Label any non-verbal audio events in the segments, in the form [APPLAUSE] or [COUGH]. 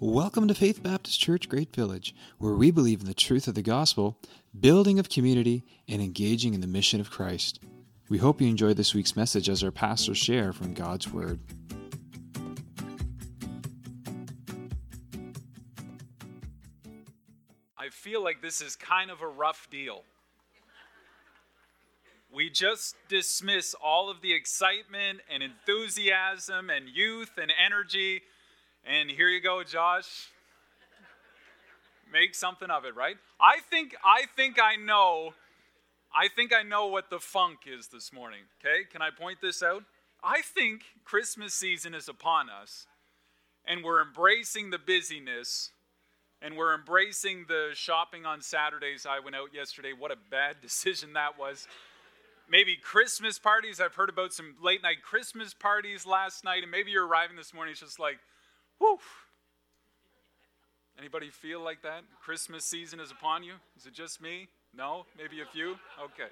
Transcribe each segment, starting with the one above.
Welcome to Faith Baptist Church Great Village, where we believe in the truth of the gospel, building of community, and engaging in the mission of Christ. We hope you enjoy this week's message as our pastors share from God's Word. I feel like this is kind of a rough deal. We just dismiss all of the excitement and enthusiasm and youth and energy and here you go, Josh. Make something of it, right? I think I think I know I think I know what the funk is this morning. Okay? Can I point this out? I think Christmas season is upon us and we're embracing the busyness and we're embracing the shopping on Saturdays. I went out yesterday. What a bad [LAUGHS] decision that was. Maybe Christmas parties. I've heard about some late night Christmas parties last night, and maybe you're arriving this morning. It's just like, Whew. Anybody feel like that? Christmas season is upon you? Is it just me? No? Maybe a few? Okay.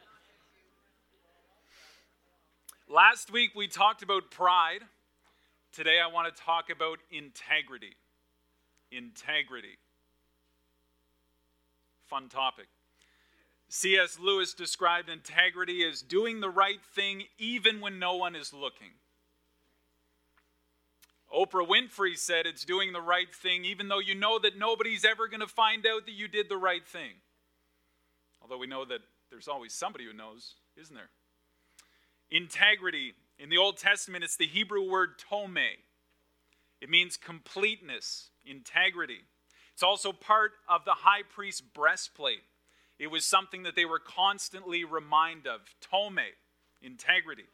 Last week we talked about pride. Today I want to talk about integrity. Integrity. Fun topic. C.S. Lewis described integrity as doing the right thing even when no one is looking. Oprah Winfrey said it's doing the right thing, even though you know that nobody's ever going to find out that you did the right thing. Although we know that there's always somebody who knows, isn't there? Integrity. In the Old Testament, it's the Hebrew word tome. It means completeness, integrity. It's also part of the high priest's breastplate. It was something that they were constantly reminded of. Tome, integrity.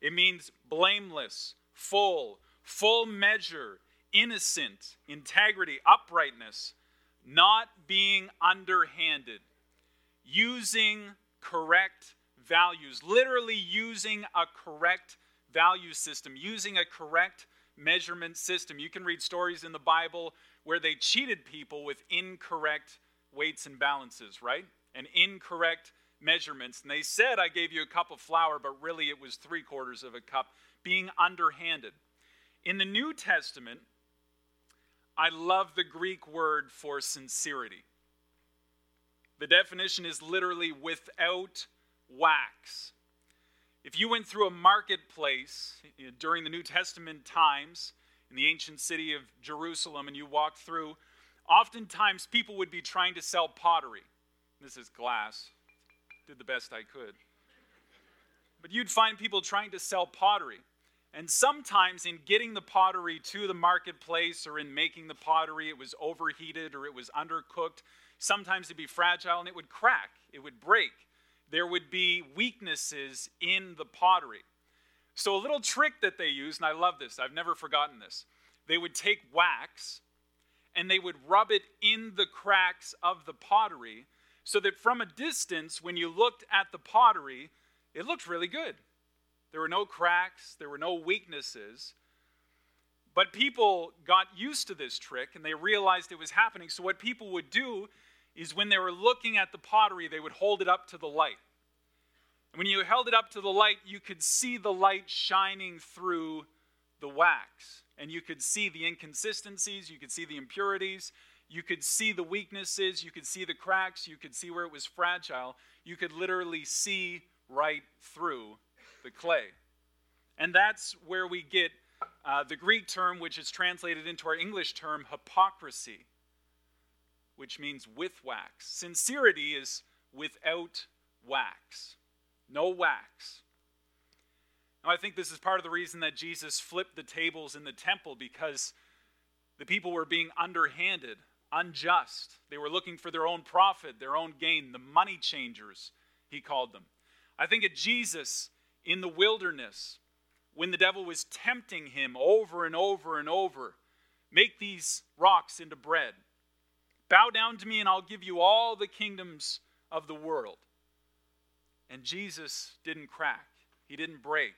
It means blameless, full, full measure, innocent, integrity, uprightness, not being underhanded, using correct values, literally using a correct value system, using a correct measurement system. You can read stories in the Bible where they cheated people with incorrect weights and balances, right? And incorrect measurements. And they said, I gave you a cup of flour, but really it was three quarters of a cup, being underhanded. In the New Testament, I love the Greek word for sincerity. The definition is literally without wax. If you went through a marketplace eh, during the New Testament times in the ancient city of Jerusalem and you walked through, oftentimes people would be trying to sell pottery. This is glass. Did the best I could. But you'd find people trying to sell pottery. And sometimes in getting the pottery to the marketplace or in making the pottery, it was overheated or it was undercooked. Sometimes it'd be fragile and it would crack, it would break. There would be weaknesses in the pottery. So, a little trick that they used, and I love this, I've never forgotten this. They would take wax and they would rub it in the cracks of the pottery so that from a distance, when you looked at the pottery, it looked really good. There were no cracks, there were no weaknesses. But people got used to this trick and they realized it was happening. So, what people would do is when they were looking at the pottery, they would hold it up to the light. And when you held it up to the light, you could see the light shining through the wax. And you could see the inconsistencies, you could see the impurities, you could see the weaknesses, you could see the cracks, you could see where it was fragile. You could literally see right through the clay. And that's where we get uh, the Greek term, which is translated into our English term, hypocrisy, which means with wax. Sincerity is without wax, no wax. Now, I think this is part of the reason that Jesus flipped the tables in the temple because the people were being underhanded, unjust. They were looking for their own profit, their own gain, the money changers, he called them. I think at Jesus, in the wilderness when the devil was tempting him over and over and over make these rocks into bread. Bow down to me, and I'll give you all the kingdoms of the world. And Jesus didn't crack, he didn't break.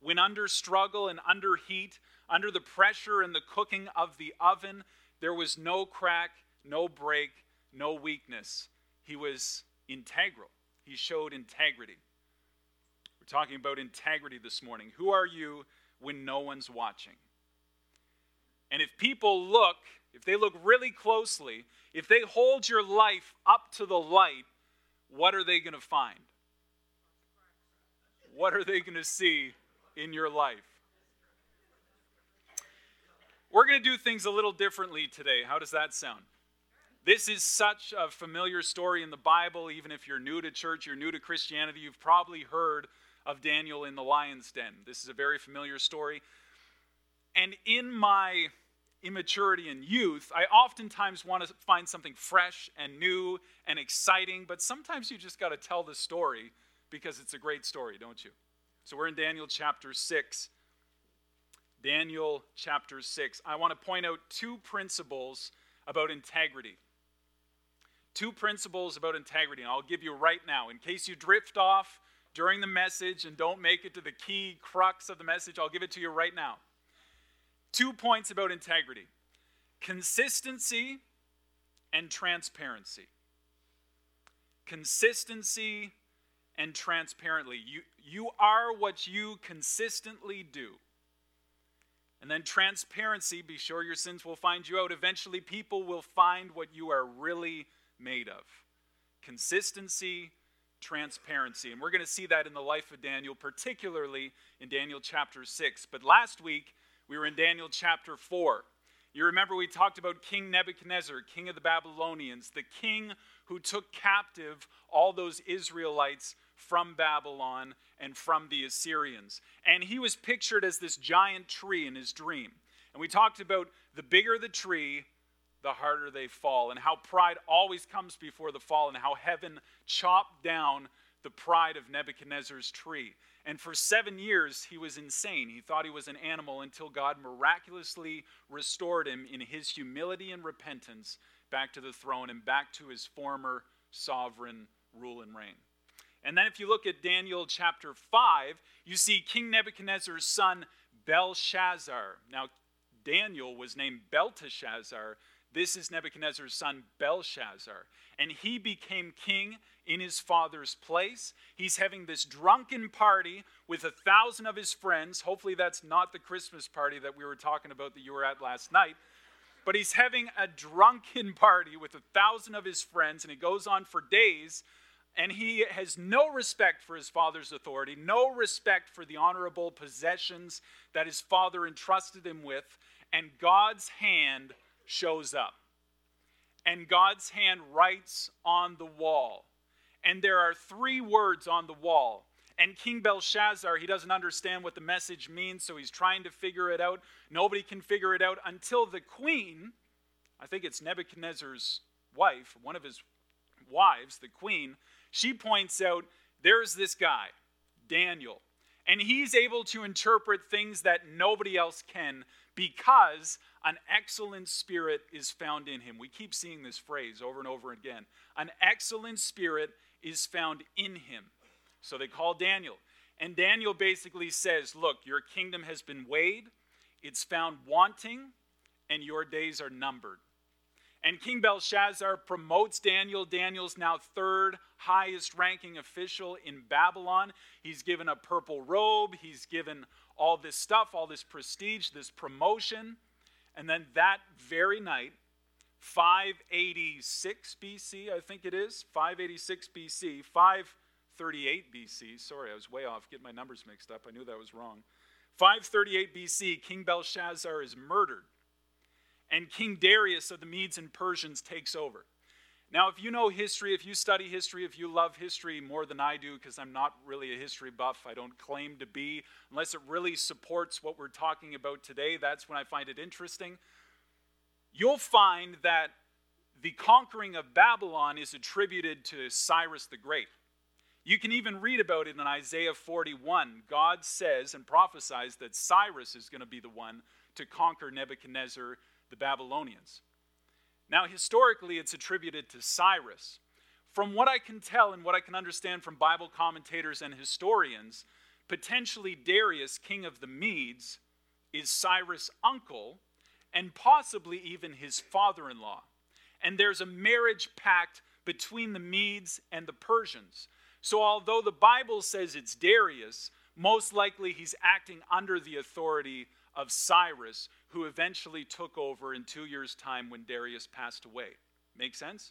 When under struggle and under heat, under the pressure and the cooking of the oven, there was no crack, no break, no weakness. He was integral. He showed integrity. We're talking about integrity this morning. Who are you when no one's watching? And if people look, if they look really closely, if they hold your life up to the light, what are they going to find? What are they going to see in your life? We're going to do things a little differently today. How does that sound? This is such a familiar story in the Bible. Even if you're new to church, you're new to Christianity, you've probably heard of Daniel in the lion's den. This is a very familiar story. And in my immaturity and youth, I oftentimes want to find something fresh and new and exciting, but sometimes you just got to tell the story because it's a great story, don't you? So we're in Daniel chapter 6. Daniel chapter 6. I want to point out two principles about integrity. Two principles about integrity, and I'll give you right now. In case you drift off during the message and don't make it to the key crux of the message, I'll give it to you right now. Two points about integrity consistency and transparency. Consistency and transparently. You, you are what you consistently do. And then transparency, be sure your sins will find you out. Eventually, people will find what you are really made of. Consistency, transparency. And we're going to see that in the life of Daniel, particularly in Daniel chapter 6. But last week, we were in Daniel chapter 4. You remember we talked about King Nebuchadnezzar, king of the Babylonians, the king who took captive all those Israelites from Babylon and from the Assyrians. And he was pictured as this giant tree in his dream. And we talked about the bigger the tree, the harder they fall, and how pride always comes before the fall, and how heaven chopped down the pride of Nebuchadnezzar's tree. And for seven years, he was insane. He thought he was an animal until God miraculously restored him in his humility and repentance back to the throne and back to his former sovereign rule and reign. And then if you look at Daniel chapter 5, you see King Nebuchadnezzar's son Belshazzar. Now, Daniel was named Belteshazzar. This is Nebuchadnezzar's son Belshazzar. And he became king in his father's place. He's having this drunken party with a thousand of his friends. Hopefully, that's not the Christmas party that we were talking about that you were at last night. But he's having a drunken [LAUGHS] party with a thousand of his friends, and it goes on for days. And he has no respect for his father's authority, no respect for the honorable possessions that his father entrusted him with. And God's hand shows up. And God's hand writes on the wall and there are three words on the wall. And King Belshazzar, he doesn't understand what the message means, so he's trying to figure it out. Nobody can figure it out until the queen, I think it's Nebuchadnezzar's wife, one of his wives, the queen, she points out there's this guy, Daniel, and he's able to interpret things that nobody else can because an excellent spirit is found in him. We keep seeing this phrase over and over again. An excellent spirit is found in him. So they call Daniel. And Daniel basically says, Look, your kingdom has been weighed, it's found wanting, and your days are numbered. And King Belshazzar promotes Daniel. Daniel's now third highest ranking official in Babylon. He's given a purple robe, he's given all this stuff, all this prestige, this promotion. And then that very night, 586 BC, I think it is. 586 BC, 538 BC. Sorry, I was way off, getting my numbers mixed up. I knew that was wrong. 538 BC, King Belshazzar is murdered, and King Darius of the Medes and Persians takes over. Now, if you know history, if you study history, if you love history more than I do, because I'm not really a history buff, I don't claim to be, unless it really supports what we're talking about today, that's when I find it interesting you'll find that the conquering of Babylon is attributed to Cyrus the Great. You can even read about it in Isaiah 41. God says and prophesies that Cyrus is going to be the one to conquer Nebuchadnezzar, the Babylonians. Now, historically, it's attributed to Cyrus. From what I can tell and what I can understand from Bible commentators and historians, potentially Darius, king of the Medes, is Cyrus' uncle and possibly even his father in law. And there's a marriage pact between the Medes and the Persians. So, although the Bible says it's Darius, most likely he's acting under the authority of Cyrus, who eventually took over in two years' time when Darius passed away. Make sense?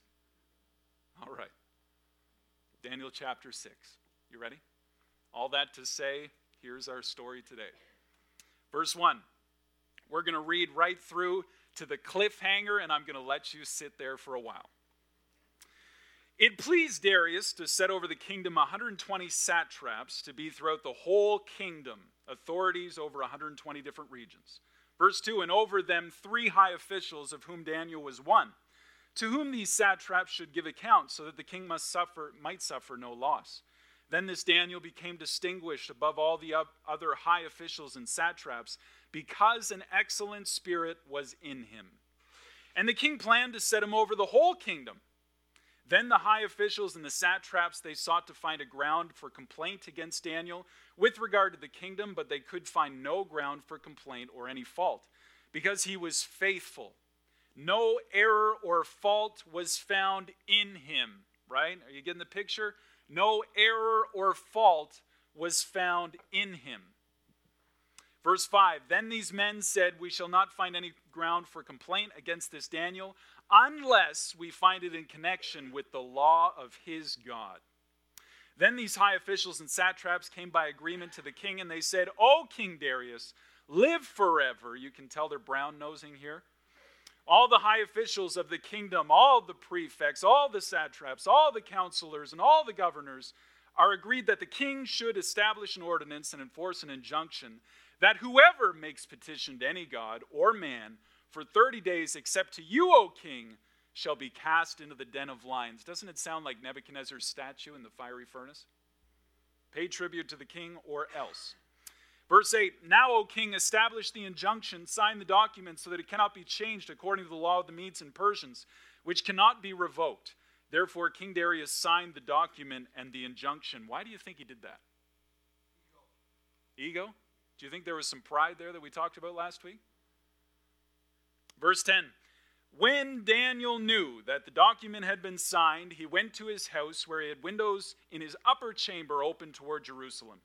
All right. Daniel chapter 6. You ready? All that to say, here's our story today. Verse 1. We're going to read right through to the cliffhanger, and I'm going to let you sit there for a while. It pleased Darius to set over the kingdom 120 satraps to be throughout the whole kingdom, authorities over 120 different regions. Verse 2 And over them three high officials, of whom Daniel was one, to whom these satraps should give account, so that the king must suffer, might suffer no loss. Then this Daniel became distinguished above all the other high officials and satraps because an excellent spirit was in him. And the king planned to set him over the whole kingdom. Then the high officials and the satraps they sought to find a ground for complaint against Daniel with regard to the kingdom, but they could find no ground for complaint or any fault, because he was faithful. No error or fault was found in him, right? Are you getting the picture? No error or fault was found in him. Verse 5 Then these men said, We shall not find any ground for complaint against this Daniel unless we find it in connection with the law of his God. Then these high officials and satraps came by agreement to the king, and they said, O King Darius, live forever. You can tell they're brown nosing here. All the high officials of the kingdom, all the prefects, all the satraps, all the counselors, and all the governors are agreed that the king should establish an ordinance and enforce an injunction that whoever makes petition to any god or man for 30 days, except to you, O king, shall be cast into the den of lions. Doesn't it sound like Nebuchadnezzar's statue in the fiery furnace? Pay tribute to the king or else. Verse 8 Now, O king, establish the injunction, sign the document so that it cannot be changed according to the law of the Medes and Persians, which cannot be revoked. Therefore, King Darius signed the document and the injunction. Why do you think he did that? Ego? Ego? Do you think there was some pride there that we talked about last week? Verse 10 When Daniel knew that the document had been signed, he went to his house where he had windows in his upper chamber open toward Jerusalem.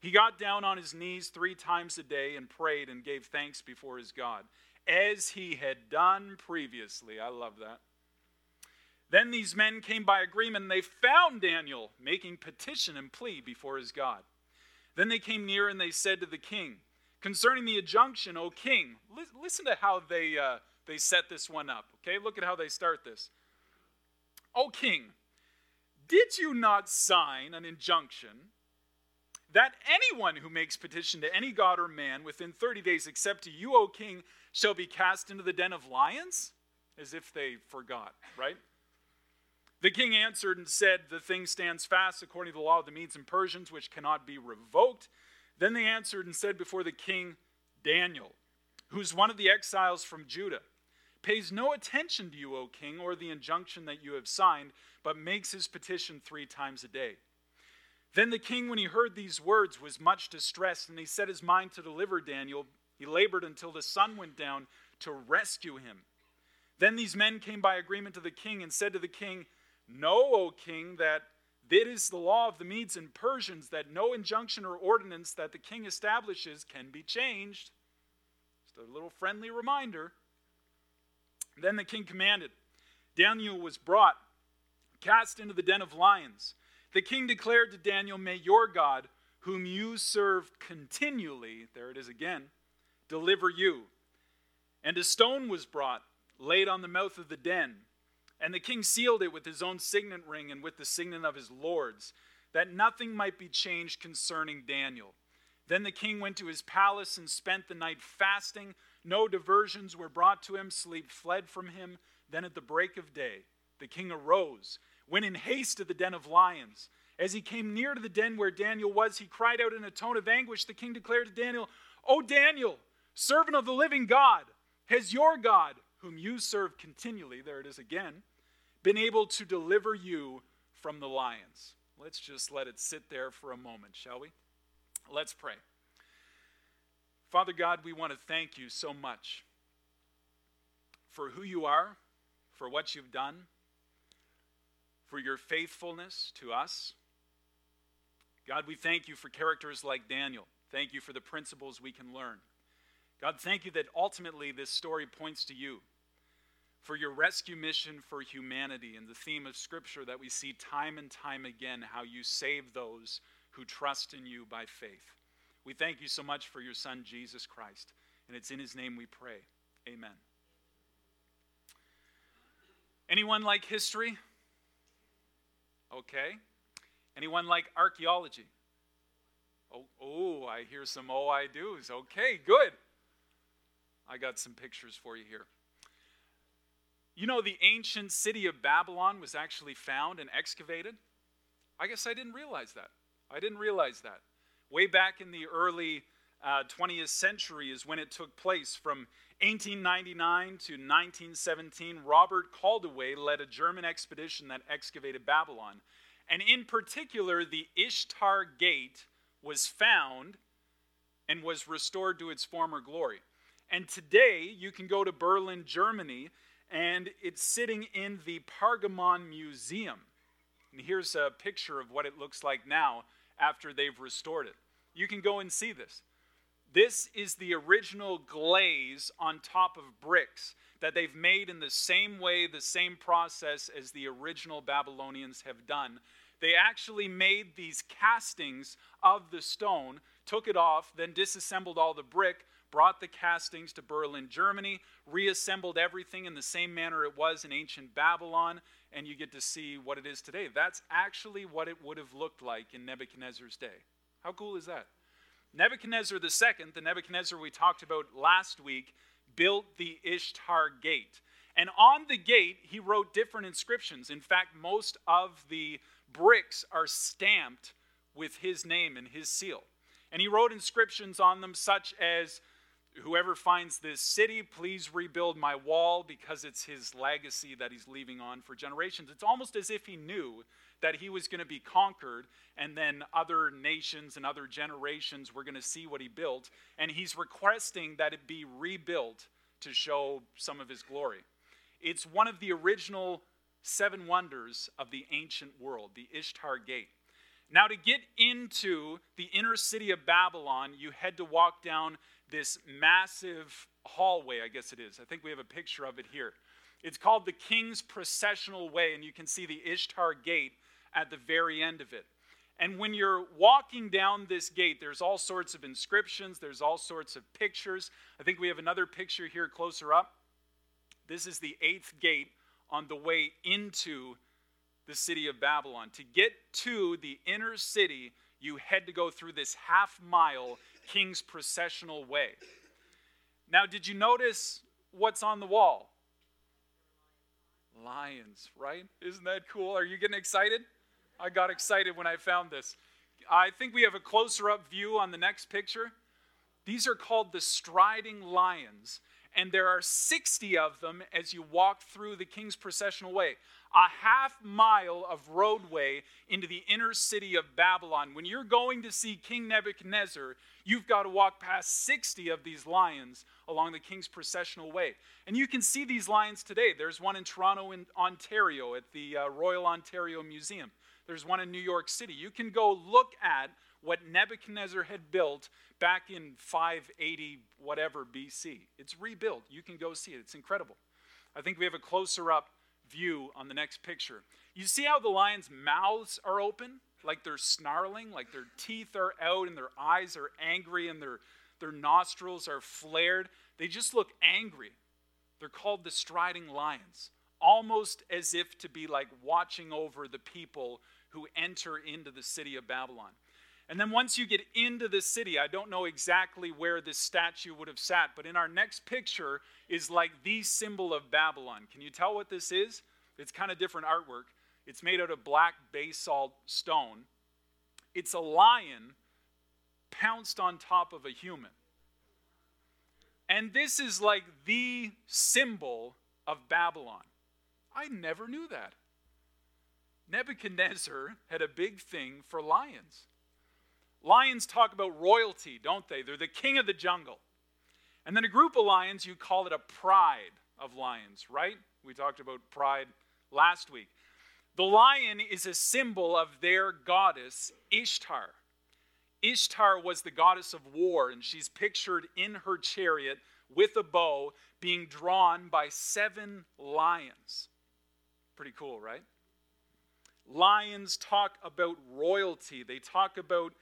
He got down on his knees three times a day and prayed and gave thanks before his God, as he had done previously. I love that. Then these men came by agreement and they found Daniel making petition and plea before his God. Then they came near and they said to the king, Concerning the injunction, O king, li- listen to how they, uh, they set this one up. Okay, look at how they start this. O king, did you not sign an injunction that anyone who makes petition to any god or man within 30 days, except to you, O king, shall be cast into the den of lions? As if they forgot, right? The king answered and said, The thing stands fast according to the law of the Medes and Persians, which cannot be revoked. Then they answered and said before the king, Daniel, who's one of the exiles from Judah, pays no attention to you, O king, or the injunction that you have signed, but makes his petition three times a day. Then the king, when he heard these words, was much distressed, and he set his mind to deliver Daniel. He labored until the sun went down to rescue him. Then these men came by agreement to the king and said to the king, Know, O king, that it is the law of the Medes and Persians that no injunction or ordinance that the king establishes can be changed. Just a little friendly reminder. Then the king commanded. Daniel was brought, cast into the den of lions. The king declared to Daniel, May your God, whom you serve continually, there it is again, deliver you. And a stone was brought, laid on the mouth of the den. And the king sealed it with his own signet ring and with the signet of his lords, that nothing might be changed concerning Daniel. Then the king went to his palace and spent the night fasting. No diversions were brought to him. Sleep fled from him. Then at the break of day, the king arose, went in haste to the den of lions. As he came near to the den where Daniel was, he cried out in a tone of anguish. The king declared to Daniel, O Daniel, servant of the living God, has your God, whom you serve continually, there it is again, been able to deliver you from the lions. Let's just let it sit there for a moment, shall we? Let's pray. Father God, we want to thank you so much for who you are, for what you've done, for your faithfulness to us. God, we thank you for characters like Daniel. Thank you for the principles we can learn. God, thank you that ultimately this story points to you for your rescue mission for humanity and the theme of Scripture that we see time and time again how you save those who trust in you by faith. We thank you so much for your Son, Jesus Christ, and it's in his name we pray. Amen. Anyone like history? Okay. Anyone like archaeology? Oh, oh, I hear some oh I do's. Okay, good. I got some pictures for you here. You know, the ancient city of Babylon was actually found and excavated. I guess I didn't realize that. I didn't realize that. Way back in the early uh, 20th century is when it took place. From 1899 to 1917, Robert Koldewey led a German expedition that excavated Babylon. And in particular, the Ishtar Gate was found and was restored to its former glory. And today, you can go to Berlin, Germany, and it's sitting in the Pergamon Museum. And here's a picture of what it looks like now after they've restored it. You can go and see this. This is the original glaze on top of bricks that they've made in the same way, the same process as the original Babylonians have done. They actually made these castings of the stone, took it off, then disassembled all the brick, brought the castings to Berlin, Germany, reassembled everything in the same manner it was in ancient Babylon, and you get to see what it is today. That's actually what it would have looked like in Nebuchadnezzar's day. How cool is that? Nebuchadnezzar II, the Nebuchadnezzar we talked about last week, built the Ishtar Gate. And on the gate, he wrote different inscriptions. In fact, most of the bricks are stamped with his name and his seal. And he wrote inscriptions on them such as Whoever finds this city, please rebuild my wall because it's his legacy that he's leaving on for generations. It's almost as if he knew that he was going to be conquered and then other nations and other generations were going to see what he built. And he's requesting that it be rebuilt to show some of his glory. It's one of the original seven wonders of the ancient world, the Ishtar Gate. Now, to get into the inner city of Babylon, you had to walk down this massive hallway, I guess it is. I think we have a picture of it here. It's called the King's Processional Way, and you can see the Ishtar Gate at the very end of it. And when you're walking down this gate, there's all sorts of inscriptions, there's all sorts of pictures. I think we have another picture here closer up. This is the eighth gate on the way into the city of Babylon. To get to the inner city, you had to go through this half mile king's processional way. Now, did you notice what's on the wall? Lions, right? Isn't that cool? Are you getting excited? I got excited when I found this. I think we have a closer up view on the next picture. These are called the striding lions, and there are 60 of them as you walk through the king's processional way a half mile of roadway into the inner city of Babylon. When you're going to see King Nebuchadnezzar, you've got to walk past 60 of these lions along the king's processional way. And you can see these lions today. There's one in Toronto, in Ontario, at the uh, Royal Ontario Museum. There's one in New York City. You can go look at what Nebuchadnezzar had built back in 580 whatever BC. It's rebuilt. You can go see it. It's incredible. I think we have a closer up view on the next picture. You see how the lion's mouths are open? Like they're snarling, like their teeth are out and their eyes are angry and their, their nostrils are flared. They just look angry. They're called the striding lions, almost as if to be like watching over the people who enter into the city of Babylon. And then once you get into the city, I don't know exactly where this statue would have sat, but in our next picture is like the symbol of Babylon. Can you tell what this is? It's kind of different artwork. It's made out of black basalt stone. It's a lion pounced on top of a human. And this is like the symbol of Babylon. I never knew that. Nebuchadnezzar had a big thing for lions. Lions talk about royalty, don't they? They're the king of the jungle. And then a group of lions, you call it a pride of lions, right? We talked about pride last week. The lion is a symbol of their goddess, Ishtar. Ishtar was the goddess of war, and she's pictured in her chariot with a bow being drawn by seven lions. Pretty cool, right? Lions talk about royalty, they talk about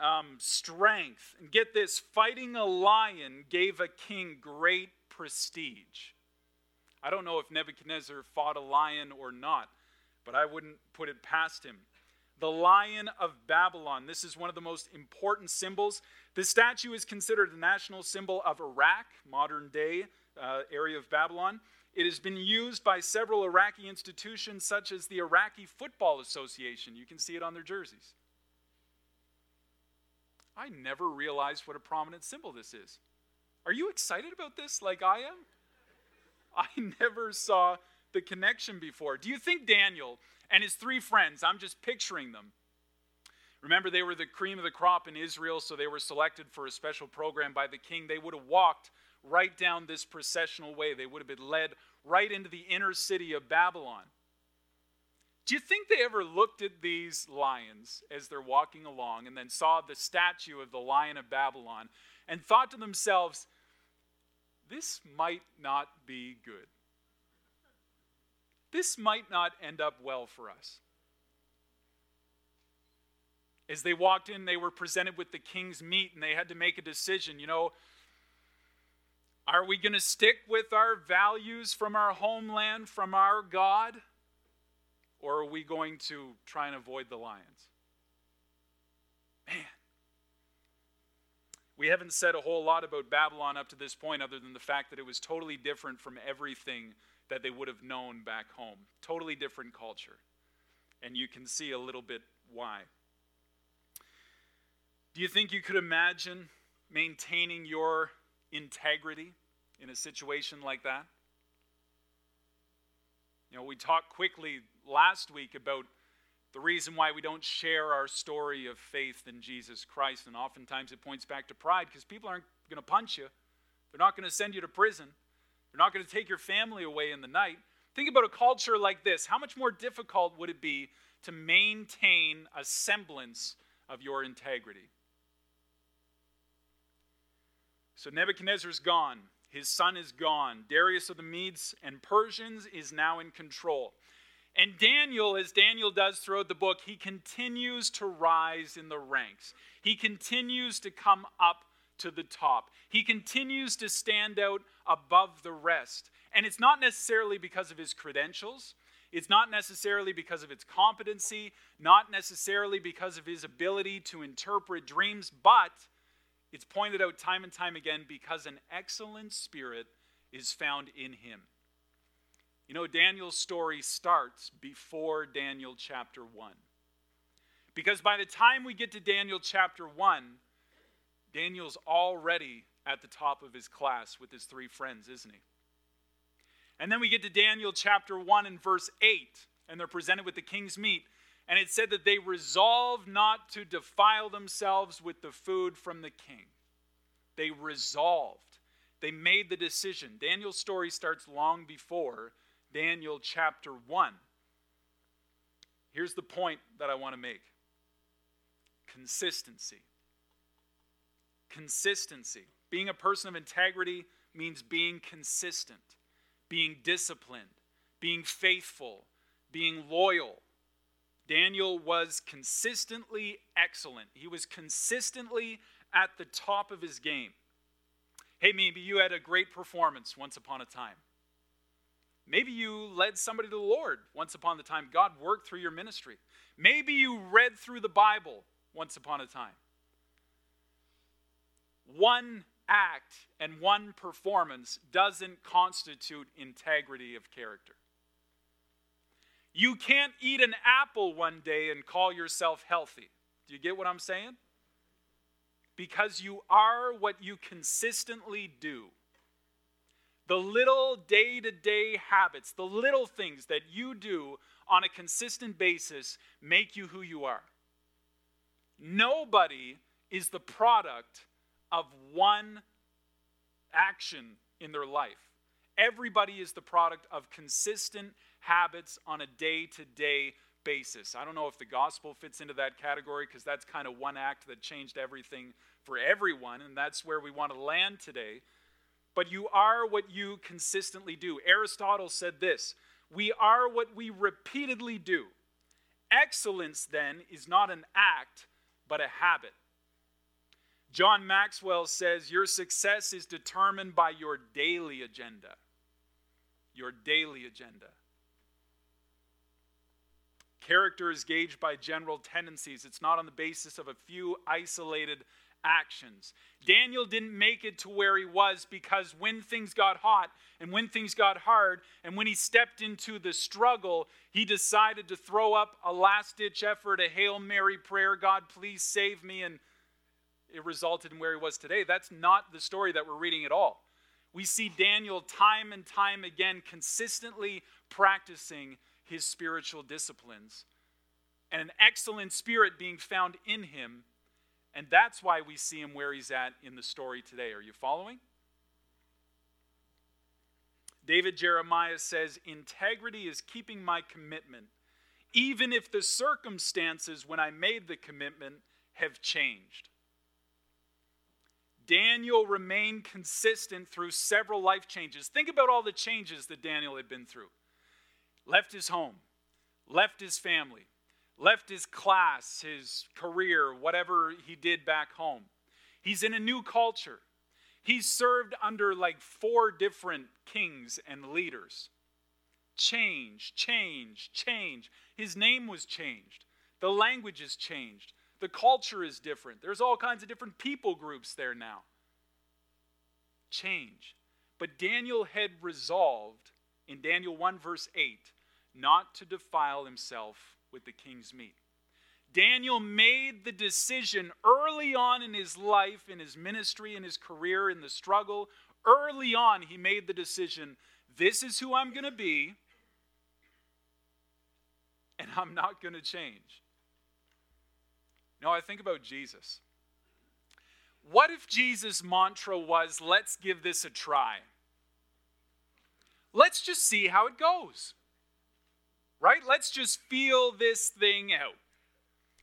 um, strength. And get this fighting a lion gave a king great prestige. I don't know if Nebuchadnezzar fought a lion or not, but I wouldn't put it past him. The Lion of Babylon. This is one of the most important symbols. This statue is considered the national symbol of Iraq, modern day uh, area of Babylon. It has been used by several Iraqi institutions, such as the Iraqi Football Association. You can see it on their jerseys. I never realized what a prominent symbol this is. Are you excited about this like I am? [LAUGHS] I never saw the connection before. Do you think Daniel and his three friends, I'm just picturing them. Remember, they were the cream of the crop in Israel, so they were selected for a special program by the king. They would have walked right down this processional way, they would have been led right into the inner city of Babylon. Do you think they ever looked at these lions as they're walking along and then saw the statue of the lion of Babylon and thought to themselves, this might not be good? This might not end up well for us. As they walked in, they were presented with the king's meat and they had to make a decision. You know, are we going to stick with our values from our homeland, from our God? Or are we going to try and avoid the lions? Man. We haven't said a whole lot about Babylon up to this point, other than the fact that it was totally different from everything that they would have known back home. Totally different culture. And you can see a little bit why. Do you think you could imagine maintaining your integrity in a situation like that? You know, we talked quickly last week about the reason why we don't share our story of faith in Jesus Christ. And oftentimes it points back to pride because people aren't going to punch you, they're not going to send you to prison, they're not going to take your family away in the night. Think about a culture like this. How much more difficult would it be to maintain a semblance of your integrity? So Nebuchadnezzar's gone. His son is gone. Darius of the Medes and Persians is now in control. And Daniel, as Daniel does throughout the book, he continues to rise in the ranks. He continues to come up to the top. He continues to stand out above the rest. And it's not necessarily because of his credentials, it's not necessarily because of its competency, not necessarily because of his ability to interpret dreams, but it's pointed out time and time again because an excellent spirit is found in him. You know, Daniel's story starts before Daniel chapter 1. Because by the time we get to Daniel chapter 1, Daniel's already at the top of his class with his three friends, isn't he? And then we get to Daniel chapter 1 and verse 8, and they're presented with the king's meat. And it said that they resolved not to defile themselves with the food from the king. They resolved. They made the decision. Daniel's story starts long before Daniel chapter 1. Here's the point that I want to make consistency. Consistency. Being a person of integrity means being consistent, being disciplined, being faithful, being loyal Daniel was consistently excellent. He was consistently at the top of his game. Hey, maybe you had a great performance once upon a time. Maybe you led somebody to the Lord once upon a time. God worked through your ministry. Maybe you read through the Bible once upon a time. One act and one performance doesn't constitute integrity of character. You can't eat an apple one day and call yourself healthy. Do you get what I'm saying? Because you are what you consistently do. The little day to day habits, the little things that you do on a consistent basis make you who you are. Nobody is the product of one action in their life. Everybody is the product of consistent habits on a day to day basis. I don't know if the gospel fits into that category because that's kind of one act that changed everything for everyone, and that's where we want to land today. But you are what you consistently do. Aristotle said this We are what we repeatedly do. Excellence, then, is not an act, but a habit. John Maxwell says your success is determined by your daily agenda. Your daily agenda. Character is gauged by general tendencies. It's not on the basis of a few isolated actions. Daniel didn't make it to where he was because when things got hot and when things got hard and when he stepped into the struggle, he decided to throw up a last ditch effort, a Hail Mary prayer God, please save me. And it resulted in where he was today. That's not the story that we're reading at all. We see Daniel time and time again consistently practicing his spiritual disciplines and an excellent spirit being found in him. And that's why we see him where he's at in the story today. Are you following? David Jeremiah says, Integrity is keeping my commitment, even if the circumstances when I made the commitment have changed. Daniel remained consistent through several life changes. Think about all the changes that Daniel had been through. Left his home, left his family, left his class, his career, whatever he did back home. He's in a new culture. He's served under like four different kings and leaders. Change, change, change. His name was changed. The language is changed. The culture is different. There's all kinds of different people groups there now. Change. But Daniel had resolved in Daniel 1, verse 8, not to defile himself with the king's meat. Daniel made the decision early on in his life, in his ministry, in his career, in the struggle. Early on, he made the decision this is who I'm going to be, and [LAUGHS] I'm not going to change. Now, I think about Jesus. What if Jesus' mantra was, let's give this a try? Let's just see how it goes. Right? Let's just feel this thing out.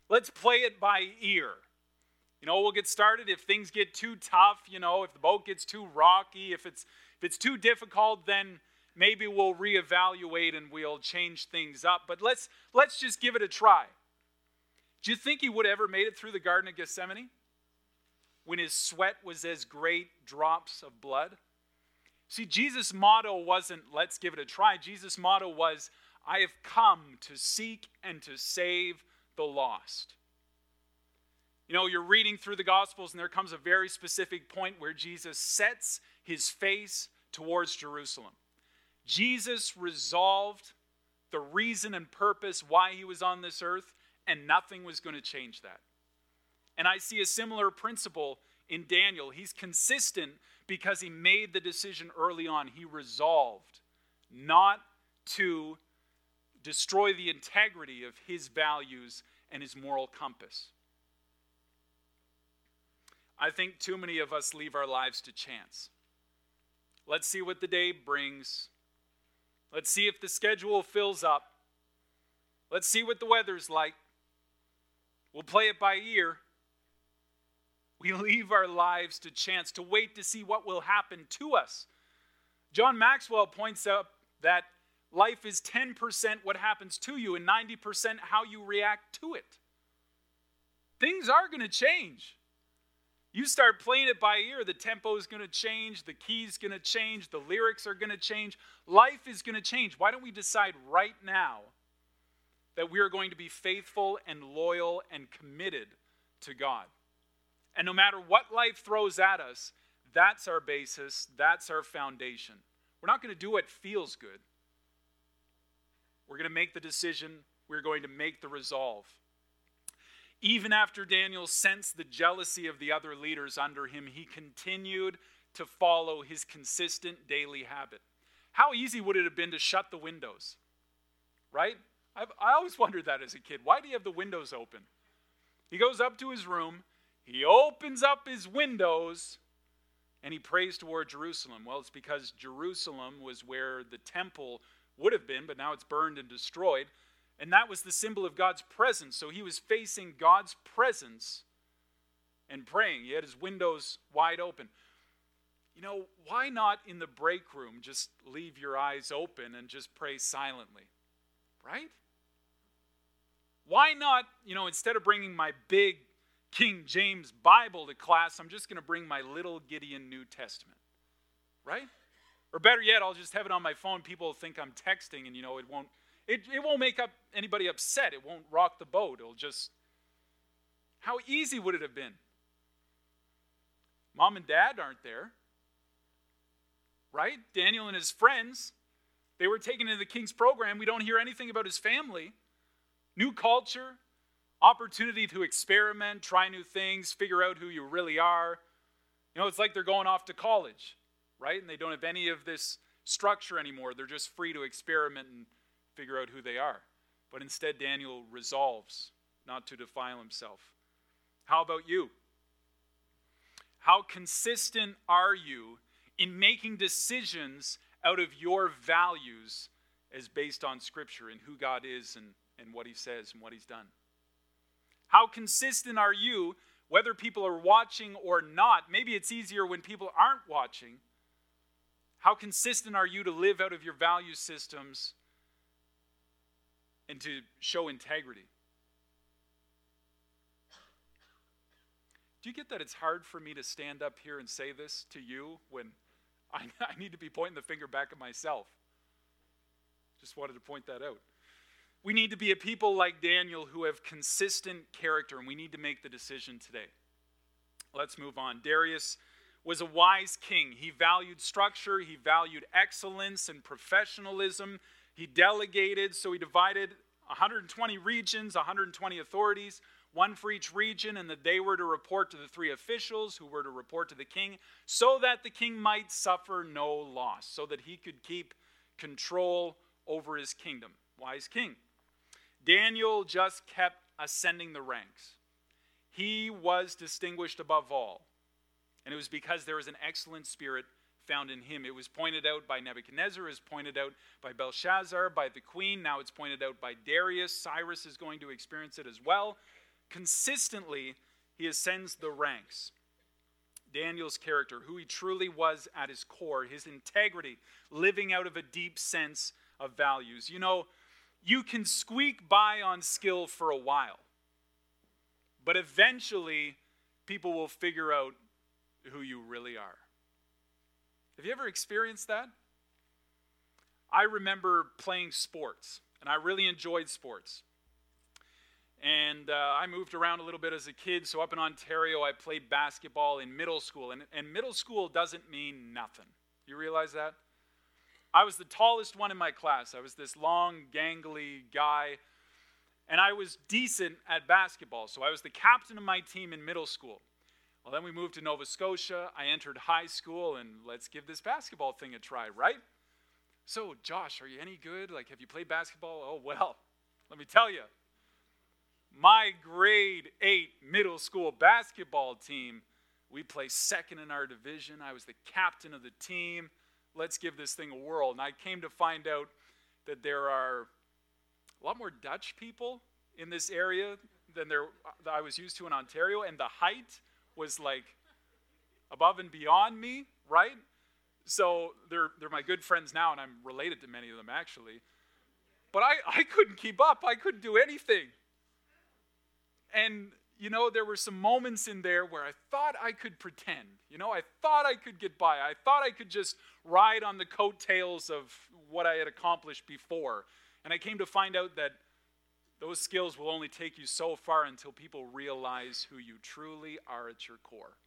Let's play it by ear. You know, we'll get started if things get too tough, you know, if the boat gets too rocky, if it's if it's too difficult, then maybe we'll reevaluate and we'll change things up. But let's let's just give it a try. Do you think he would ever made it through the Garden of Gethsemane? When his sweat was as great drops of blood? See, Jesus' motto wasn't, let's give it a try. Jesus' motto was, I have come to seek and to save the lost. You know, you're reading through the Gospels, and there comes a very specific point where Jesus sets his face towards Jerusalem. Jesus resolved the reason and purpose why he was on this earth and nothing was going to change that. And I see a similar principle in Daniel. He's consistent because he made the decision early on. He resolved not to destroy the integrity of his values and his moral compass. I think too many of us leave our lives to chance. Let's see what the day brings. Let's see if the schedule fills up. Let's see what the weather's like. We'll play it by ear. We leave our lives to chance, to wait to see what will happen to us. John Maxwell points out that life is 10% what happens to you and 90% how you react to it. Things are going to change. You start playing it by ear, the tempo is going to change, the key's going to change, the lyrics are going to change. Life is going to change. Why don't we decide right now that we are going to be faithful and loyal and committed to God. And no matter what life throws at us, that's our basis, that's our foundation. We're not going to do what feels good. We're going to make the decision, we're going to make the resolve. Even after Daniel sensed the jealousy of the other leaders under him, he continued to follow his consistent daily habit. How easy would it have been to shut the windows? Right? I've, I always [LAUGHS] wondered that as a kid. Why do you have the windows open? He goes up to his room, he opens up his windows, and he prays toward Jerusalem. Well, it's because Jerusalem was where the temple would have been, but now it's burned and destroyed. And that was the symbol of God's presence. So he was facing God's presence and praying. He had his windows wide open. You know, why not in the break room just leave your eyes open and just pray silently? Right? Why not, you know, instead of bringing my big King James Bible to class, I'm just going to bring my little Gideon New Testament? Right? Or better yet, I'll just have it on my phone. People think I'm texting and, you know, it won't it, it won't make up anybody upset. It won't rock the boat. It'll just. How easy would it have been? Mom and dad aren't there. Right? Daniel and his friends, they were taken into the king's program. We don't hear anything about his family. New culture, opportunity to experiment, try new things, figure out who you really are. You know, it's like they're going off to college, right? And they don't have any of this structure anymore. They're just free to experiment and figure out who they are. But instead, Daniel resolves not to defile himself. How about you? How consistent are you in making decisions out of your values as based on Scripture and who God is and, and what He says and what He's done? How consistent are you, whether people are watching or not? Maybe it's easier when people aren't watching. How consistent are you to live out of your value systems and to show integrity. Do you get that it's hard for me to stand up here and say this to you when I, [LAUGHS] I need to be pointing the finger back at myself? Just wanted to point that out. We need to be a people like Daniel who have consistent character, and we need to make the decision today. Let's move on. Darius was a wise king. He valued structure, he valued excellence and professionalism. He delegated, so he divided 120 regions, 120 authorities, one for each region, and that they were to report to the three officials who were to report to the king, so that the king might suffer no loss, so that he could keep control over his kingdom. Wise king. Daniel just kept ascending the ranks. He was distinguished above all. And it was because there was an excellent spirit found in him. It was pointed out by Nebuchadnezzar, was pointed out by Belshazzar, by the queen. Now it's pointed out by Darius. Cyrus is going to experience it as well. Consistently, he ascends the ranks. Daniel's character, who he truly was at his core, his integrity, living out of a deep sense of values. You know, you can squeak by on skill for a while, but eventually people will figure out who you really are. Have you ever experienced that? I remember playing sports, and I really enjoyed sports. And uh, I moved around a little bit as a kid. So, up in Ontario, I played basketball in middle school. And, and middle school doesn't mean nothing. You realize that? I was the tallest one in my class. I was this long, gangly guy. And I was decent at basketball. So, I was the captain of my team in middle school. Well, then we moved to Nova Scotia. I entered high school, and let's give this basketball thing a try, right? So, Josh, are you any good? Like, have you played basketball? Oh, well, [LAUGHS] let me tell you. My grade eight middle school basketball team, we placed second in our division. I was the captain of the team. Let's give this thing a whirl. And I came to find out that there are a lot more Dutch people in this area than there that I was used to in Ontario, and the height was like above and beyond me, right? So they're, they're my good friends now, and I'm related to many of them actually. But I, I couldn't keep up, I couldn't do anything. And, you know, there were some moments in there where I thought I could pretend. You know, I thought I could get by. I thought I could just ride on the coattails of what I had accomplished before. And I came to find out that those skills will only take you so far until people realize who you truly are at your core.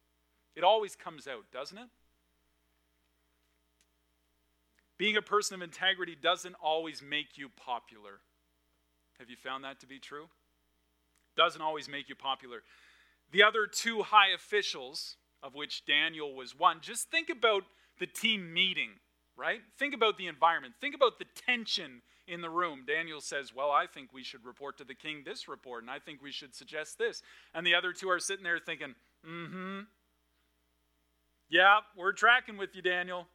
It always comes out, doesn't it? Being a person of integrity doesn't always make you popular. Have you found that to be true? Doesn't always make you popular. The other two high officials, of which Daniel was one, just think about the team meeting, right? Think about the environment. Think about the tension in the room. Daniel says, Well, I think we should report to the king this report, and I think we should suggest this. And the other two are sitting there thinking, Mm hmm. Yeah, we're tracking with you, Daniel.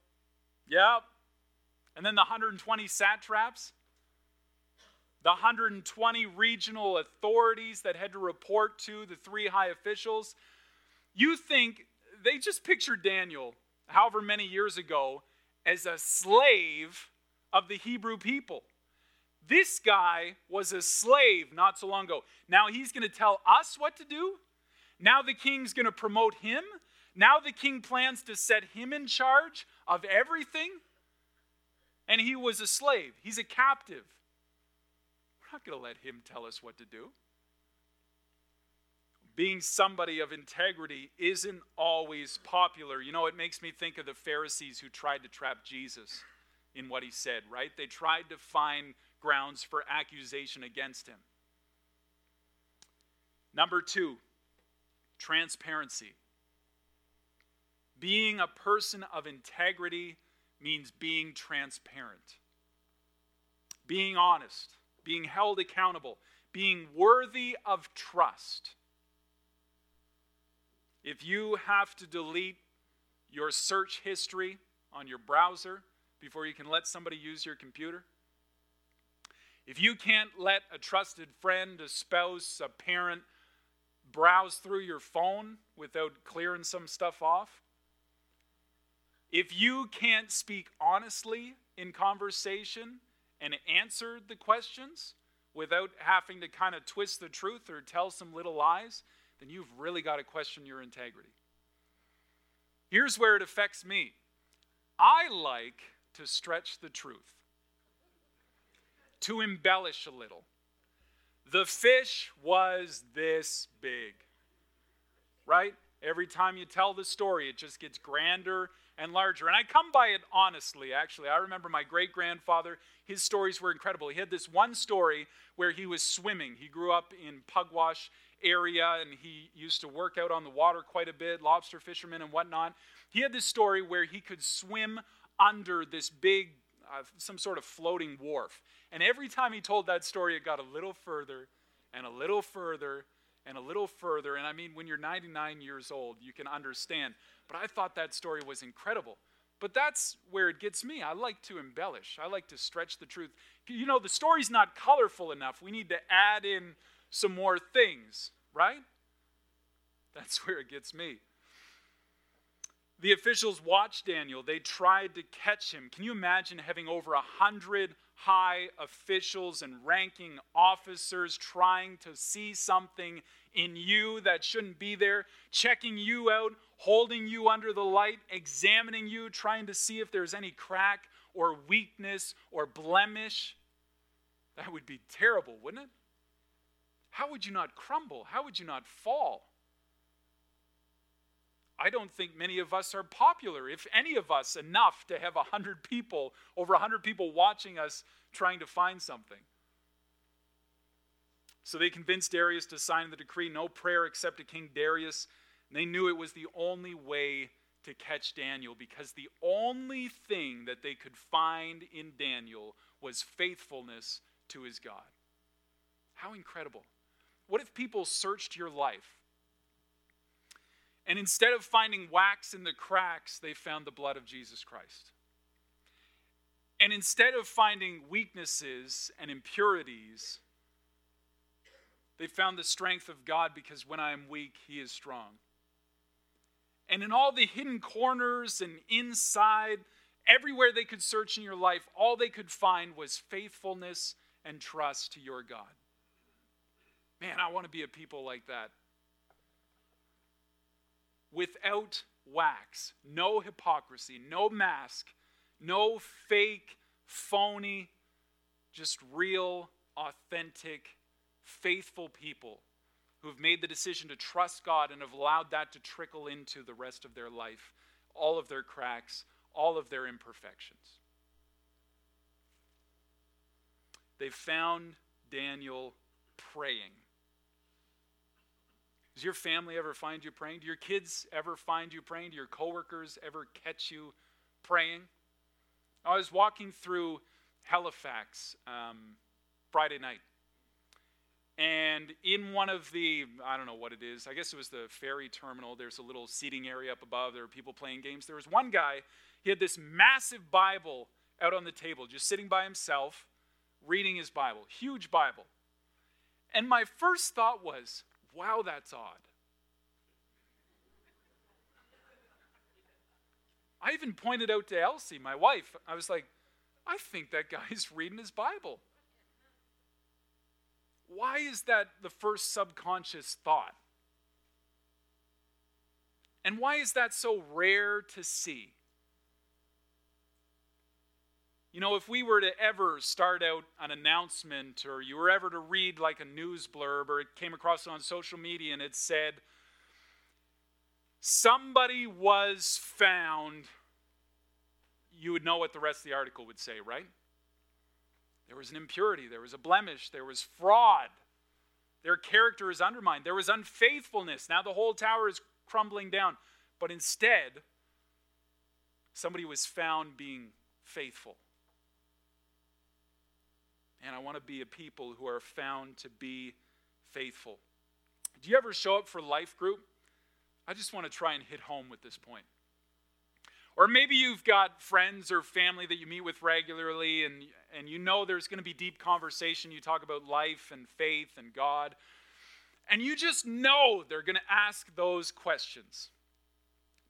Yeah. And then the 120 satraps, the 120 regional authorities that had to report to the three high officials. You think they just pictured Daniel, however many years ago, as a slave of the Hebrew people. This guy was a slave not so long ago. Now he's going to tell us what to do. Now the king's going to promote him. Now the king plans to set him in charge of everything. And he was a slave, he's a captive. Not going to let him tell us what to do. Being somebody of integrity isn't always popular. You know, it makes me think of the Pharisees who tried to trap Jesus in what he said, right? They tried to find grounds for accusation against him. Number two, transparency. Being a person of integrity means being transparent, being honest, being held accountable, being worthy of trust. If you have to delete your search history on your browser before you can let somebody use your computer, if you can't let a trusted friend, a spouse, a parent browse through your phone without clearing some stuff off, if you can't speak honestly in conversation and answer the questions without having to kind of twist the truth or tell some little lies, then you've really got to question your integrity. Here's where it affects me I like to stretch the truth to embellish a little. The fish was this big, right? Every time you tell the story, it just gets grander and larger. And I come by it honestly, actually. I remember my great grandfather, his stories were incredible. He had this one story where he was swimming. He grew up in Pugwash area and he used to work out on the water quite a bit, lobster fishermen and whatnot. He had this story where he could swim under this big, uh, some sort of floating wharf. And every time he told that story, it got a little further and a little further and a little further. And I mean, when you're 99 years old, you can understand. But I thought that story was incredible. But that's where it gets me. I like to embellish, I like to stretch the truth. You know, the story's not colorful enough. We need to add in some more things, right? That's [LAUGHS] where it gets me. The officials watched Daniel. They tried to catch him. Can you imagine having over a hundred high officials and ranking officers trying to see something in you that shouldn't be there, checking you out, holding you under the light, examining you, trying to see if there's any crack or weakness or blemish? That would be terrible, wouldn't it? How would you not crumble? How would you not fall? I don't think many of us are popular, if any of us, enough to have 100 people, over 100 people watching us trying to find something. So they convinced Darius to sign the decree no prayer except to King Darius. And they knew it was the only way to catch Daniel because the only thing that they could find in Daniel was faithfulness to his God. How incredible. What if people searched your life and instead of finding wax in the cracks, they found the blood of Jesus Christ. And instead of finding weaknesses and impurities, they found the strength of God because when I am weak, He is strong. And in all the hidden corners and inside, everywhere they could search in your life, all they could find was faithfulness and trust to your God. Man, I want to be a people like that without wax, no hypocrisy, no mask, no fake, phony, just real, authentic, faithful people who have made the decision to trust God and have allowed that to trickle into the rest of their life, all of their cracks, all of their imperfections. They found Daniel praying. Does your family ever find you praying? Do your kids ever find you praying? Do your coworkers ever catch you praying? I was walking through Halifax um, Friday night. And in one of the, I don't know what it is, I guess it was the ferry terminal, there's a little seating area up above. There were people playing games. There was one guy, he had this massive Bible out on the table, just sitting by himself, reading his Bible. Huge Bible. And my first thought was, wow, that's odd. I even pointed out to Elsie, my wife, I was like, I think that guy's reading his Bible. Why is that the first subconscious thought? And why is that so rare to see? You know, if we were to ever start out an announcement or you were ever to read like a news blurb or it came across on social media and it said, somebody was found, you would know what the rest of the article would say, right? There was an impurity, there was a blemish, there was fraud. Their character is undermined. There was unfaithfulness. Now the whole tower is crumbling down. But instead, somebody was found being faithful. And I want to be a people who are found to be faithful. Do you ever show up for life group? I just want to try and hit home with this point. Or maybe you've got friends or family that you meet with regularly, and, and you know there's going to be deep conversation. You talk about life and faith and God. And you just know they're going to ask those questions.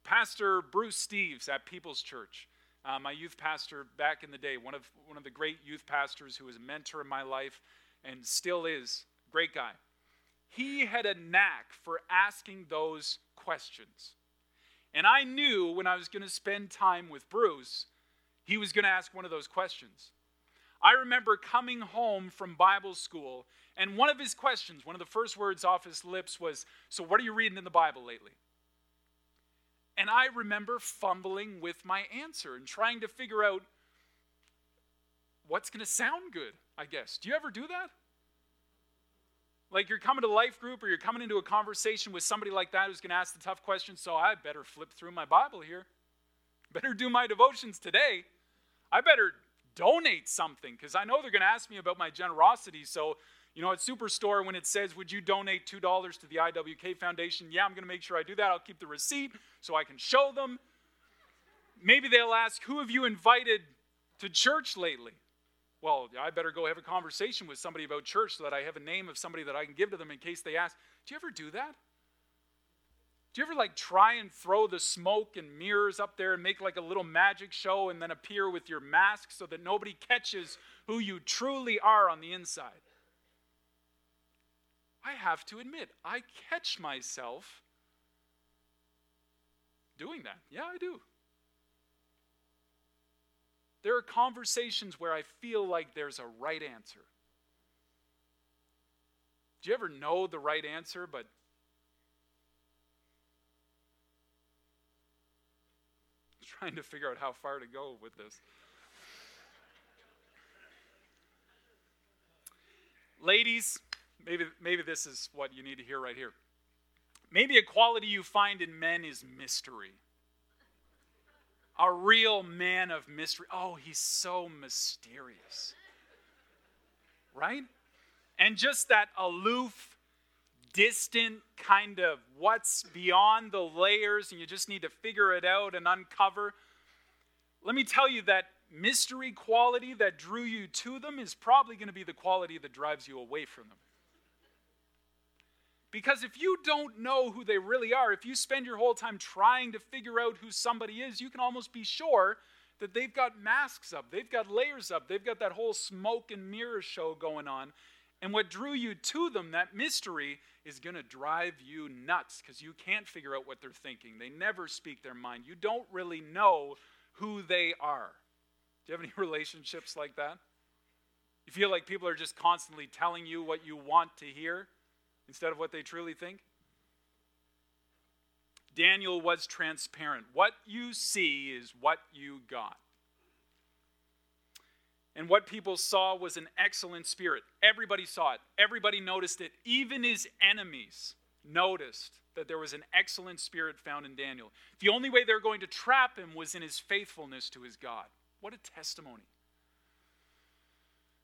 Pastor Bruce Steves at People's Church, uh, my youth pastor back in the day, one of, one of the great youth pastors who was a mentor in my life and still is, great guy. He had a knack for asking those questions. And I knew when I was going to spend time with Bruce, he was going to ask one of those questions. I remember coming home from Bible school, and one of his questions, one of the first words off his lips was, So, what are you reading in the Bible lately? And I remember fumbling with my answer and trying to figure out what's going to sound good, I guess. Do you ever do that? Like you're coming to life group or you're coming into a conversation with somebody like that who's going to ask the tough questions, so I better flip through my Bible here. [LAUGHS] Better do my devotions today. I better donate something because I know they're going to ask me about my generosity. So you know, at Superstore, when it says, Would you donate $2 to the IWK Foundation? Yeah, I'm going to make sure I do that. I'll keep the receipt so I can show them. Maybe they'll ask, Who have you invited to church lately? Well, I better go have a conversation with somebody about church so that I have a name of somebody that I can give to them in case they ask. Do you ever do that? Do you ever like try and throw the smoke and mirrors up there and make like a little magic show and then appear with your mask so that nobody catches who you truly are on the inside? I have to admit, I catch myself doing that. Yeah, I do. There are conversations where I feel like there's a right answer. Do you ever know the right answer, but [LAUGHS] trying to figure out how far to go with this? Ladies, maybe, maybe this is what you need to hear right here. Maybe a quality you find in men is mystery. A real man of mystery. Oh, he's so mysterious. Right? And just that aloof, distant kind of what's beyond the layers, and you just need to figure it out and uncover. Let me tell you that mystery quality that drew you to them is probably going to be the quality that drives you away from them. Because if you don't know who they really are, if you spend your whole time trying to figure out who somebody is, you can almost be sure that they've got masks up, they've got layers up, they've got that whole smoke and mirror show going on. And what drew you to them, that mystery, is going to drive you nuts because you can't figure out what they're thinking. They never speak their mind. You don't really know who they are. Do you have any [LAUGHS] relationships like that? You feel like people are just constantly telling you what you want to hear? Instead of what they truly think? Daniel was transparent. What you see is what you got. And what people saw was an excellent spirit. Everybody saw it, everybody noticed it. Even his enemies noticed that there was an excellent spirit found in Daniel. The only way they're going to trap him was in his faithfulness to his God. What a testimony.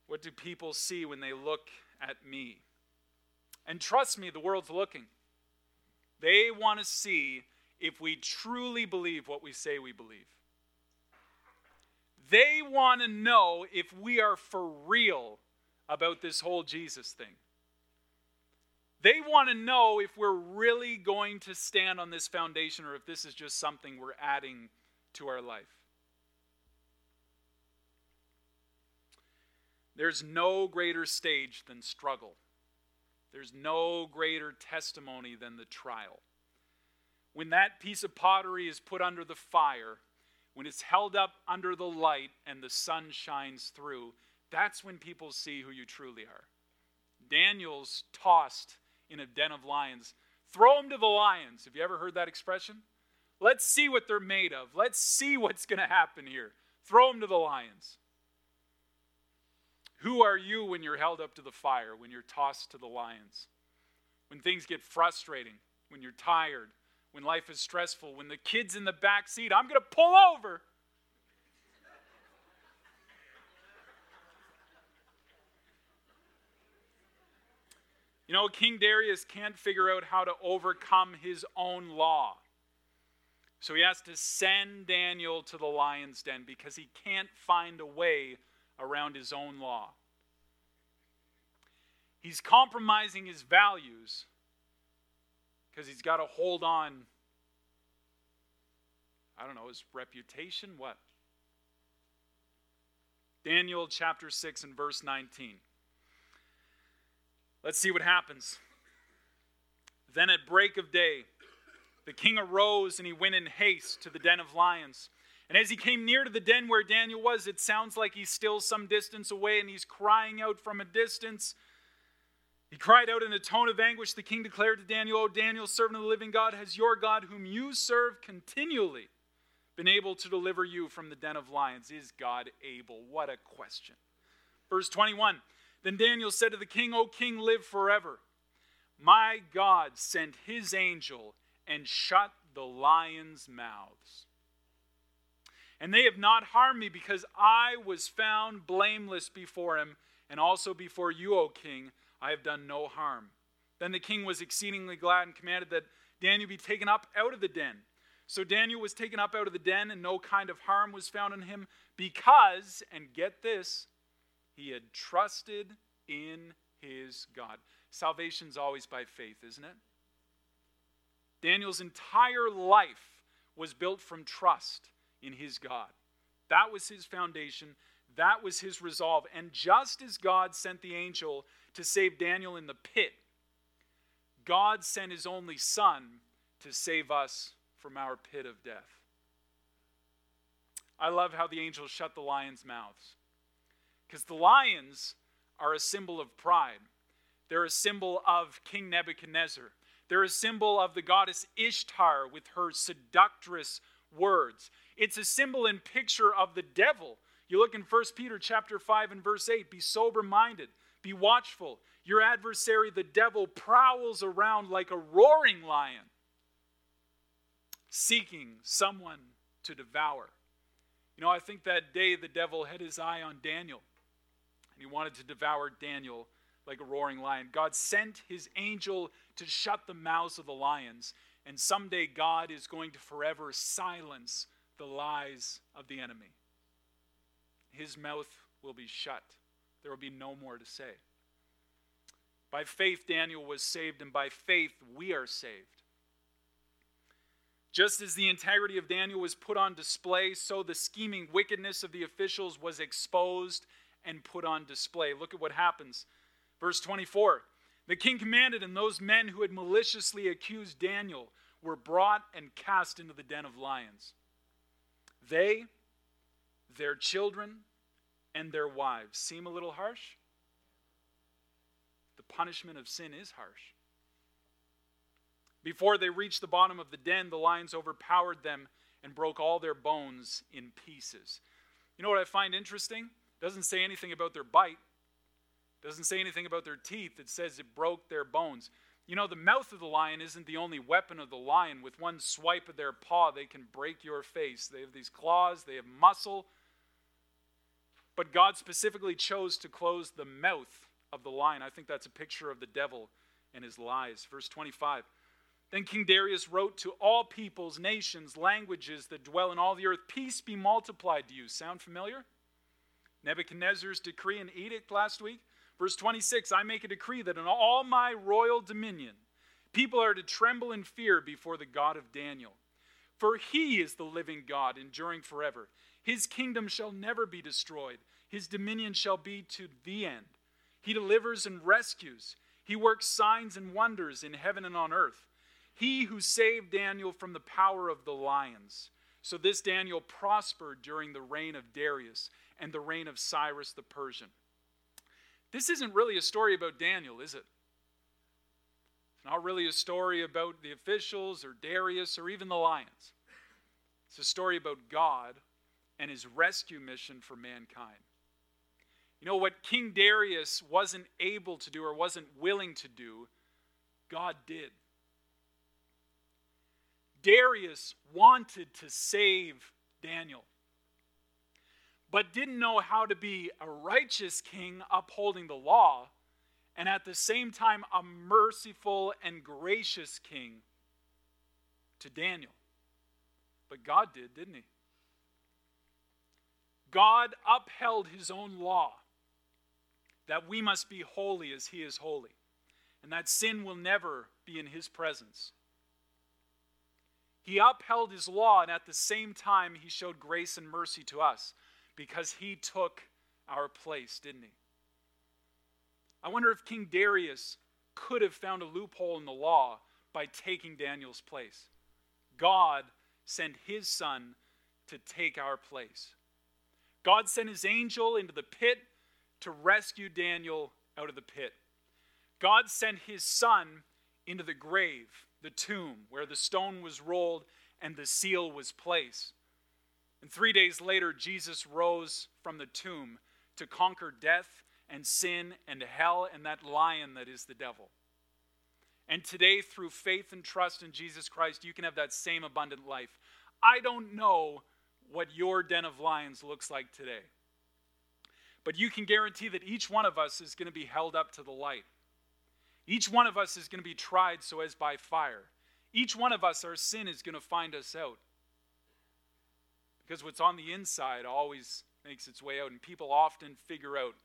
What do people see when they look at me? And trust me, the world's looking. They want to see if we truly believe what we say we believe. They want to know if we are for real about this whole Jesus thing. They want to know if we're really going to stand on this foundation or if this is just something we're adding to our life. There's no greater stage than struggle. There's no greater testimony than the trial. When that piece of pottery is put under the fire, when it's held up under the light and the sun shines through, that's when people see who you truly are. Daniel's tossed in a den of lions. Throw them to the lions. Have you ever heard that expression? Let's see what they're made of. Let's see what's going to happen here. Throw them to the lions. Who are you when you're held up to the fire, when you're tossed to the lions? When things get frustrating, when you're tired, when life is stressful, when the kid's in the back seat, I'm going to pull over. You know, King Darius can't figure out how to overcome his own law. So he has to send Daniel to the lion's den because he can't find a way around his own law. He's compromising his values because he's got to hold on, I don't know, his reputation? What? Daniel chapter 6 and verse 19. Let's see what happens. Then at break of day, the king arose and he went in haste to the den of lions. And as he came near to the den where Daniel was, it sounds like he's still some distance away and he's crying out from a distance. He cried out in a tone of anguish. The king declared to Daniel, O Daniel, servant of the living God, has your God, whom you serve continually, been able to deliver you from the den of lions? Is God able? What a question. Verse 21 Then Daniel said to the king, O king, live forever. My God sent his angel and shut the lions' mouths. And they have not harmed me because I was found blameless before him and also before you, O king. I have done no harm. Then the king was exceedingly glad and commanded that Daniel be taken up out of the den. So Daniel was taken up out of the den, and no kind of harm was found in him because, and get this, he had trusted in his God. Salvation's always by faith, isn't it? Daniel's entire life was built from trust in his God. That was his foundation. That was his resolve. And just as God sent the angel to save Daniel in the pit, God sent his only son to save us from our pit of death. I love how the angels shut the lions' mouths. Because the lions are a symbol of pride. They're a symbol of King Nebuchadnezzar. They're a symbol of the goddess Ishtar with her seductress words. It's a symbol and picture of the devil. You look in 1 Peter chapter 5 and verse 8, be sober minded. Be watchful. Your adversary, the devil, prowls around like a roaring lion, seeking someone to devour. You know, I think that day the devil had his eye on Daniel, and he wanted to devour Daniel like a roaring lion. God sent his angel to shut the mouths of the lions, and someday God is going to forever silence the lies of the enemy. His mouth will be shut there will be no more to say. By faith, Daniel was saved, and by faith, we are saved. Just as the integrity of Daniel was put on display, so the scheming wickedness of the officials was exposed and put on display. Look at what happens. Verse 24 The king commanded, and those men who had maliciously accused Daniel were brought and cast into the den of lions. They, their children, and their wives seem a little harsh? The punishment of sin is harsh. Before they reached the bottom of the den, the lions overpowered them and broke all their bones in pieces. You know what I find interesting? It doesn't say anything about their bite. Doesn't say anything about their teeth. It says it broke their bones. You know, the mouth of the lion isn't the only weapon of the lion. With one swipe of their paw, they can break your face. They have these claws, they have muscle, but God specifically chose to close the mouth of the lion. I think that's a picture of the devil and his lies. Verse 25 Then King Darius wrote to all peoples, nations, languages that dwell in all the earth Peace be multiplied to you. Sound familiar? Nebuchadnezzar's decree and edict last week. Verse 26 I make a decree that in all my royal dominion, people are to tremble in fear before the God of Daniel. For he is the living God, enduring forever. His kingdom shall never be destroyed, his dominion shall be to the end. He delivers and rescues, he works signs and wonders in heaven and on earth. He who saved Daniel from the power of the lions. So this Daniel prospered during the reign of Darius and the reign of Cyrus the Persian. This isn't really a story about Daniel, is it? It's not really a story about the officials or Darius or even the lions. It's a story about God and his rescue mission for mankind. You know what King Darius wasn't able to do or wasn't willing to do, God did. Darius wanted to save Daniel, but didn't know how to be a righteous king upholding the law, and at the same time, a merciful and gracious king to Daniel. But God did, didn't he? God upheld his own law that we must be holy as he is holy, and that sin will never be in his presence. He upheld his law, and at the same time, he showed grace and mercy to us because he took our place, didn't he? I wonder if King Darius could have found a loophole in the law by taking Daniel's place. God sent his son to take our place. God sent his angel into the pit to rescue Daniel out of the pit. God sent his son into the grave the tomb where the stone was rolled and the seal was placed. And three days later, Jesus rose from the tomb to conquer death and sin and hell and that lion that is the devil. And today, through faith and trust in Jesus Christ, you can have that same abundant life. I don't know what your den of lions looks like today, but you can guarantee that each one of us is going to be held up to the light. Each one of us is going to be tried so as by fire. Each one of us, our sin is going to find us out. Because what's on the inside always makes its way out, and people often figure out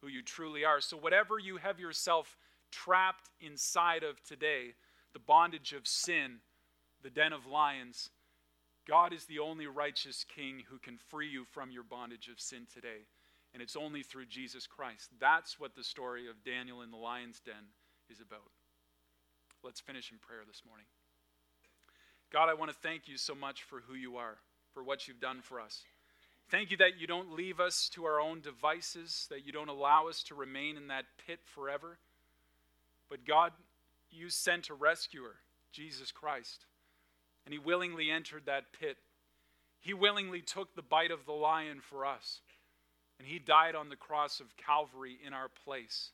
who you truly are. So, whatever you have yourself trapped inside of today, the bondage of sin, the den of lions, God is the only righteous king who can free you from your bondage of sin today. And it's only through Jesus Christ. That's what the story of Daniel in the lion's den is about. Let's finish in prayer this morning. God, I want to thank you so much for who you are, for what you've done for us. Thank you that you don't leave us to our own devices, that you don't allow us to remain in that pit forever. But God, you sent a rescuer, Jesus Christ, and he willingly entered that pit. He willingly took the bite of the lion for us, and he died on the cross of Calvary in our place.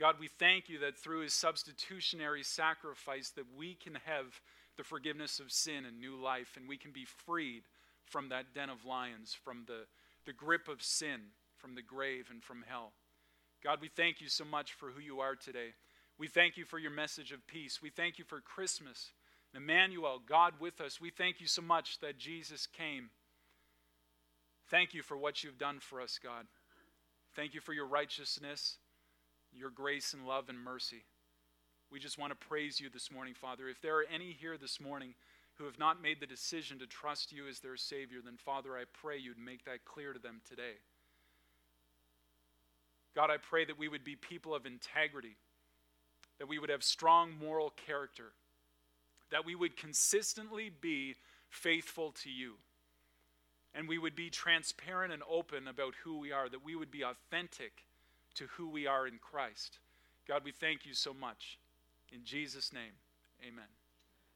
God, we thank you that through his substitutionary sacrifice that we can have the forgiveness of sin and new life, and we can be freed from that den of lions, from the, the grip of sin, from the grave, and from hell. God, we thank you so much for who you are today. We thank you for your message of peace. We thank you for Christmas, Emmanuel, God with us. We thank you so much that Jesus came. Thank you for what you've done for us, God. Thank you for your righteousness your grace and love and mercy. We just want to praise you this morning, Father. If there are any here this morning who have not made the decision to trust you as their Savior, then, Father, I pray you'd make that clear to them today. God, I pray that we would be people of integrity, that we would have strong moral character, that we would consistently be faithful to you, and we would be transparent and open about who we are, that we would be authentic to who we are in Christ. God, we thank you so much. In Jesus' name, amen.